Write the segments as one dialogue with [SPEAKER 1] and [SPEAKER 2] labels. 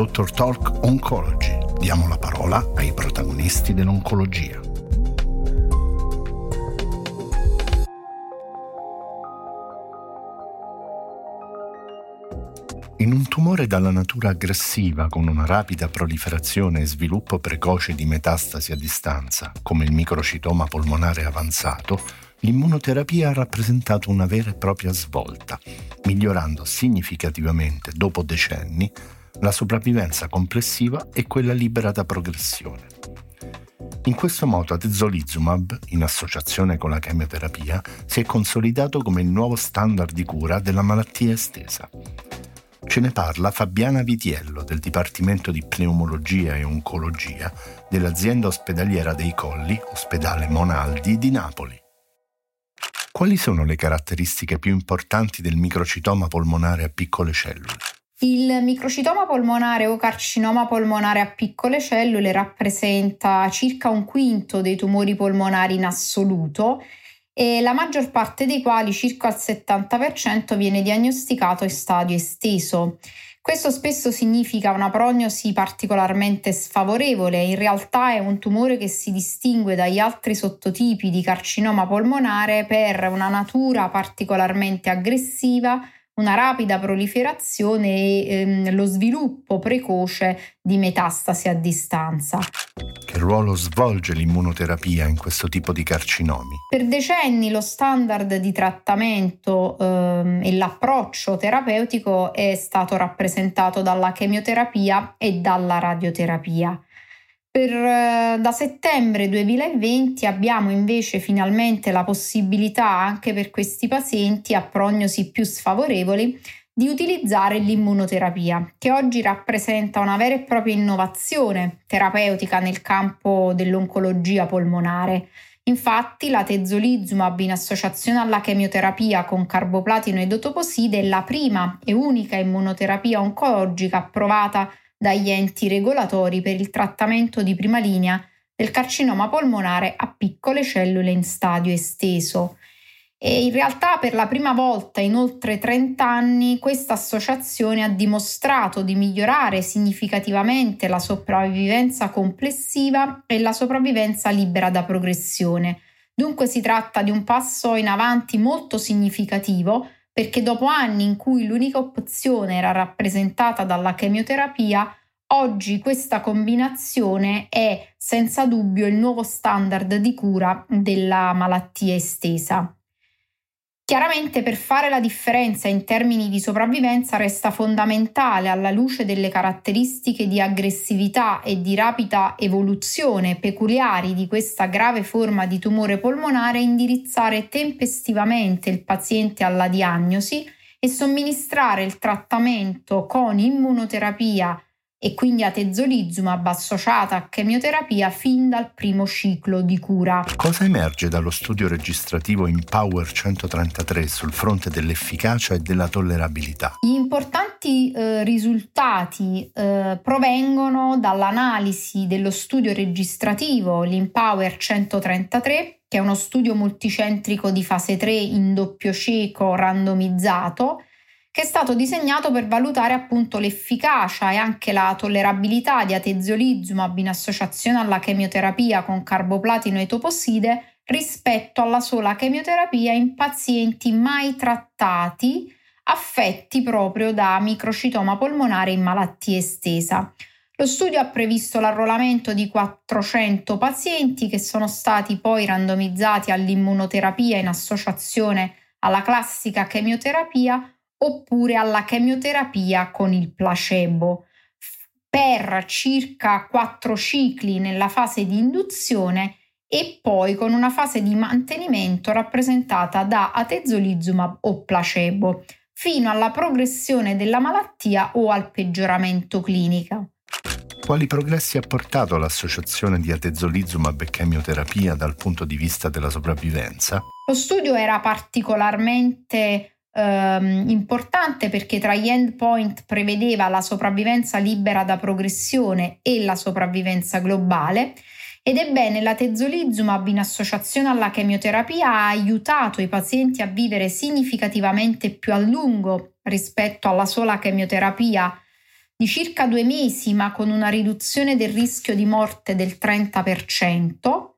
[SPEAKER 1] Dr. Talk Oncology. Diamo la parola ai protagonisti dell'oncologia. In un tumore dalla natura aggressiva con una rapida proliferazione e sviluppo precoce di metastasi a distanza, come il microcitoma polmonare avanzato, l'immunoterapia ha rappresentato una vera e propria svolta, migliorando significativamente dopo decenni la sopravvivenza complessiva e quella libera da progressione. In questo modo atezolizumab, in associazione con la chemioterapia, si è consolidato come il nuovo standard di cura della malattia estesa. Ce ne parla Fabiana Vitiello del Dipartimento di Pneumologia e Oncologia dell'azienda ospedaliera dei Colli, ospedale Monaldi di Napoli. Quali sono le caratteristiche più importanti del microcitoma polmonare a piccole cellule?
[SPEAKER 2] Il microcitoma polmonare o carcinoma polmonare a piccole cellule rappresenta circa un quinto dei tumori polmonari in assoluto e la maggior parte dei quali, circa il 70%, viene diagnosticato in stadio esteso. Questo spesso significa una prognosi particolarmente sfavorevole, in realtà è un tumore che si distingue dagli altri sottotipi di carcinoma polmonare per una natura particolarmente aggressiva, una rapida proliferazione e ehm, lo sviluppo precoce di metastasi a distanza.
[SPEAKER 1] Che ruolo svolge l'immunoterapia in questo tipo di carcinomi?
[SPEAKER 2] Per decenni lo standard di trattamento ehm, e l'approccio terapeutico è stato rappresentato dalla chemioterapia e dalla radioterapia. Per, eh, da settembre 2020 abbiamo invece finalmente la possibilità anche per questi pazienti a prognosi più sfavorevoli di utilizzare l'immunoterapia, che oggi rappresenta una vera e propria innovazione terapeutica nel campo dell'oncologia polmonare. Infatti la tezolizumab in associazione alla chemioterapia con carboplatino e dotoposide è la prima e unica immunoterapia oncologica approvata dagli enti regolatori per il trattamento di prima linea del carcinoma polmonare a piccole cellule in stadio esteso. E in realtà per la prima volta in oltre 30 anni questa associazione ha dimostrato di migliorare significativamente la sopravvivenza complessiva e la sopravvivenza libera da progressione. Dunque si tratta di un passo in avanti molto significativo perché dopo anni in cui l'unica opzione era rappresentata dalla chemioterapia, oggi questa combinazione è senza dubbio il nuovo standard di cura della malattia estesa. Chiaramente per fare la differenza in termini di sopravvivenza resta fondamentale, alla luce delle caratteristiche di aggressività e di rapida evoluzione peculiari di questa grave forma di tumore polmonare, indirizzare tempestivamente il paziente alla diagnosi e somministrare il trattamento con immunoterapia e quindi atezolizumab associata a chemioterapia fin dal primo ciclo di cura.
[SPEAKER 1] Cosa emerge dallo studio registrativo in Power 133 sul fronte dell'efficacia e della tollerabilità?
[SPEAKER 2] Gli importanti eh, risultati eh, provengono dall'analisi dello studio registrativo, l'Impower 133, che è uno studio multicentrico di fase 3 in doppio cieco randomizzato che è stato disegnato per valutare appunto l'efficacia e anche la tollerabilità di atezolizumab in associazione alla chemioterapia con carboplatino e toposide rispetto alla sola chemioterapia in pazienti mai trattati affetti proprio da microcitoma polmonare in malattia estesa. Lo studio ha previsto l'arruolamento di 400 pazienti che sono stati poi randomizzati all'immunoterapia in associazione alla classica chemioterapia oppure alla chemioterapia con il placebo per circa 4 cicli nella fase di induzione e poi con una fase di mantenimento rappresentata da atezolizumab o placebo, fino alla progressione della malattia o al peggioramento clinico.
[SPEAKER 1] Quali progressi ha portato l'associazione di atezolizumab e chemioterapia dal punto di vista della sopravvivenza?
[SPEAKER 2] Lo studio era particolarmente ehm, importante perché tra gli endpoint prevedeva la sopravvivenza libera da progressione e la sopravvivenza globale ed ebbene la tezolizumab in associazione alla chemioterapia ha aiutato i pazienti a vivere significativamente più a lungo rispetto alla sola chemioterapia di circa due mesi ma con una riduzione del rischio di morte del 30%.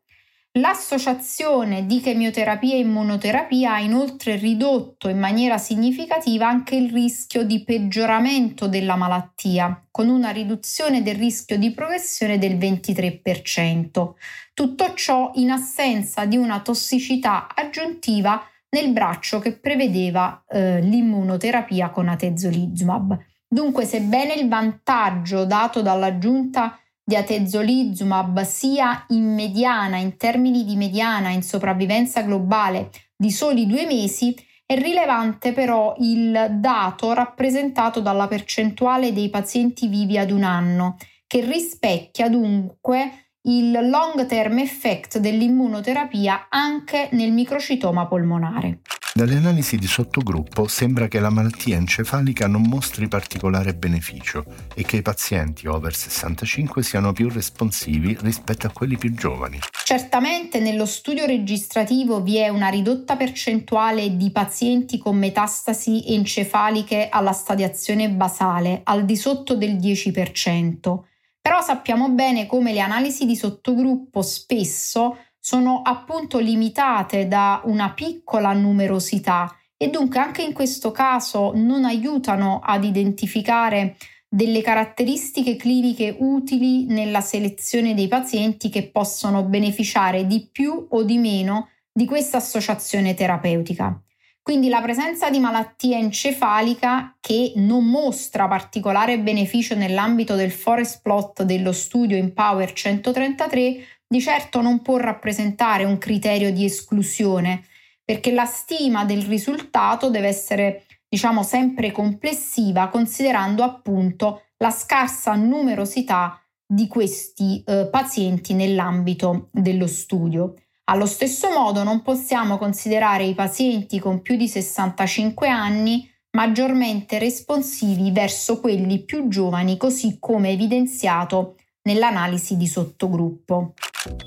[SPEAKER 2] L'associazione di chemioterapia e immunoterapia ha inoltre ridotto in maniera significativa anche il rischio di peggioramento della malattia, con una riduzione del rischio di progressione del 23%. Tutto ciò in assenza di una tossicità aggiuntiva nel braccio che prevedeva eh, l'immunoterapia con atezolizumab. Dunque, sebbene il vantaggio dato dall'aggiunta di atezolizumab sia in mediana, in termini di mediana in sopravvivenza globale di soli due mesi, è rilevante però il dato rappresentato dalla percentuale dei pazienti vivi ad un anno, che rispecchia dunque il long term effect dell'immunoterapia anche nel microcitoma polmonare.
[SPEAKER 1] Dalle analisi di sottogruppo sembra che la malattia encefalica non mostri particolare beneficio e che i pazienti over 65 siano più responsivi rispetto a quelli più giovani.
[SPEAKER 2] Certamente nello studio registrativo vi è una ridotta percentuale di pazienti con metastasi encefaliche alla stadiazione basale, al di sotto del 10%. Però sappiamo bene come le analisi di sottogruppo spesso sono appunto limitate da una piccola numerosità e dunque anche in questo caso non aiutano ad identificare delle caratteristiche cliniche utili nella selezione dei pazienti che possono beneficiare di più o di meno di questa associazione terapeutica. Quindi la presenza di malattia encefalica che non mostra particolare beneficio nell'ambito del forest plot dello studio Empower 133 di certo non può rappresentare un criterio di esclusione, perché la stima del risultato deve essere, diciamo, sempre complessiva, considerando appunto la scarsa numerosità di questi eh, pazienti nell'ambito dello studio. Allo stesso modo non possiamo considerare i pazienti con più di 65 anni maggiormente responsivi verso quelli più giovani, così come evidenziato nell'analisi di sottogruppo.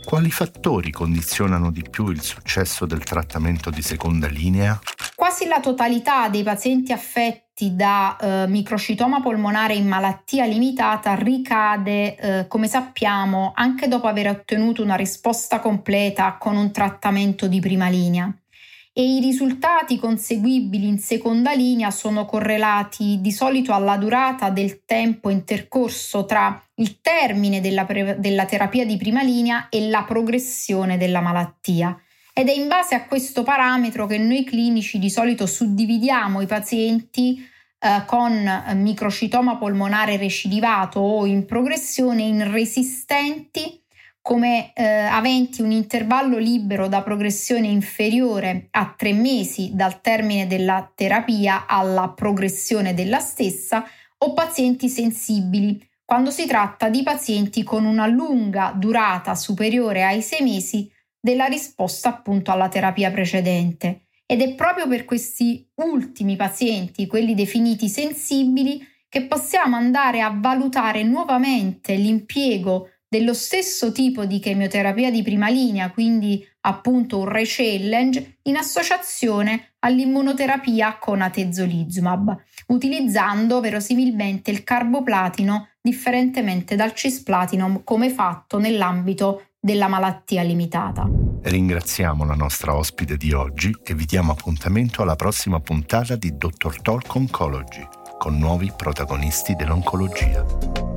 [SPEAKER 1] Quali fattori condizionano di più il successo del trattamento di seconda linea?
[SPEAKER 2] Quasi la totalità dei pazienti affetti da eh, microcitoma polmonare in malattia limitata ricade, eh, come sappiamo, anche dopo aver ottenuto una risposta completa con un trattamento di prima linea e i risultati conseguibili in seconda linea sono correlati di solito alla durata del tempo intercorso tra il termine della, pre- della terapia di prima linea e la progressione della malattia. Ed è in base a questo parametro che noi clinici di solito suddividiamo i pazienti eh, con microcitoma polmonare recidivato o in progressione in resistenti come eh, aventi un intervallo libero da progressione inferiore a tre mesi dal termine della terapia alla progressione della stessa o pazienti sensibili, quando si tratta di pazienti con una lunga durata superiore ai sei mesi della risposta appunto alla terapia precedente. Ed è proprio per questi ultimi pazienti, quelli definiti sensibili, che possiamo andare a valutare nuovamente l'impiego dello stesso tipo di chemioterapia di prima linea, quindi appunto un re-challenge, in associazione all'immunoterapia con atezolizumab, utilizzando verosimilmente il carboplatino differentemente dal cisplatinum come fatto nell'ambito della malattia limitata.
[SPEAKER 1] Ringraziamo la nostra ospite di oggi e vi diamo appuntamento alla prossima puntata di Dr. Talk Oncology con nuovi protagonisti dell'oncologia.